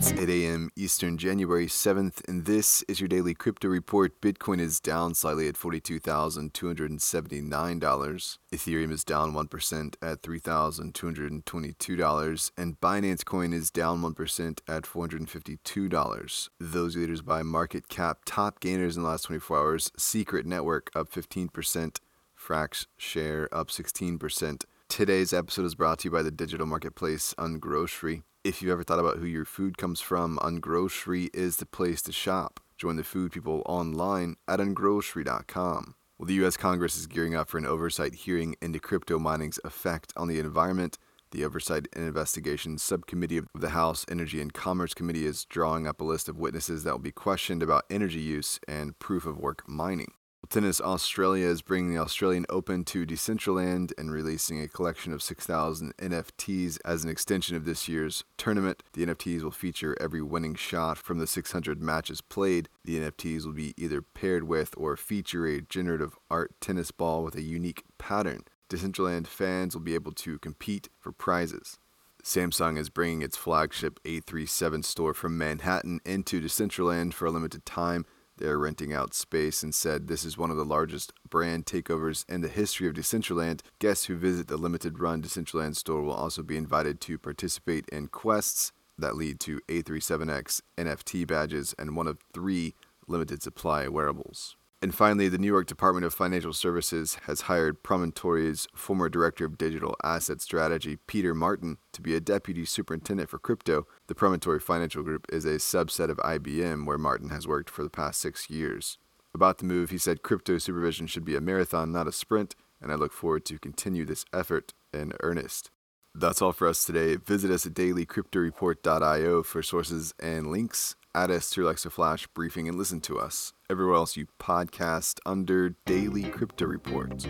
It's 8 a.m. Eastern, January 7th, and this is your daily crypto report. Bitcoin is down slightly at $42,279. Ethereum is down 1% at $3,222. And Binance Coin is down 1% at $452. Those leaders by market cap. Top gainers in the last 24 hours Secret Network up 15%, Frax Share up 16%. Today's episode is brought to you by the digital marketplace Ungrocery. If you've ever thought about who your food comes from, Ungrocery is the place to shop. Join the food people online at ungrocery.com. Well, the U.S. Congress is gearing up for an oversight hearing into crypto mining's effect on the environment. The Oversight and Investigation Subcommittee of the House Energy and Commerce Committee is drawing up a list of witnesses that will be questioned about energy use and proof of work mining. Tennis Australia is bringing the Australian Open to Decentraland and releasing a collection of 6,000 NFTs as an extension of this year's tournament. The NFTs will feature every winning shot from the 600 matches played. The NFTs will be either paired with or feature a generative art tennis ball with a unique pattern. Decentraland fans will be able to compete for prizes. Samsung is bringing its flagship 837 store from Manhattan into Decentraland for a limited time. They're renting out space and said this is one of the largest brand takeovers in the history of Decentraland. Guests who visit the limited run Decentraland store will also be invited to participate in quests that lead to 837X NFT badges and one of three limited supply wearables. And finally, the New York Department of Financial Services has hired Promontory's former Director of Digital Asset Strategy, Peter Martin, to be a Deputy Superintendent for Crypto. The Promontory Financial Group is a subset of IBM, where Martin has worked for the past six years. About the move, he said crypto supervision should be a marathon, not a sprint, and I look forward to continue this effort in earnest. That's all for us today. Visit us at dailycryptoreport.io for sources and links add us to your Alexa Flash briefing and listen to us everywhere else you podcast under Daily Crypto Report.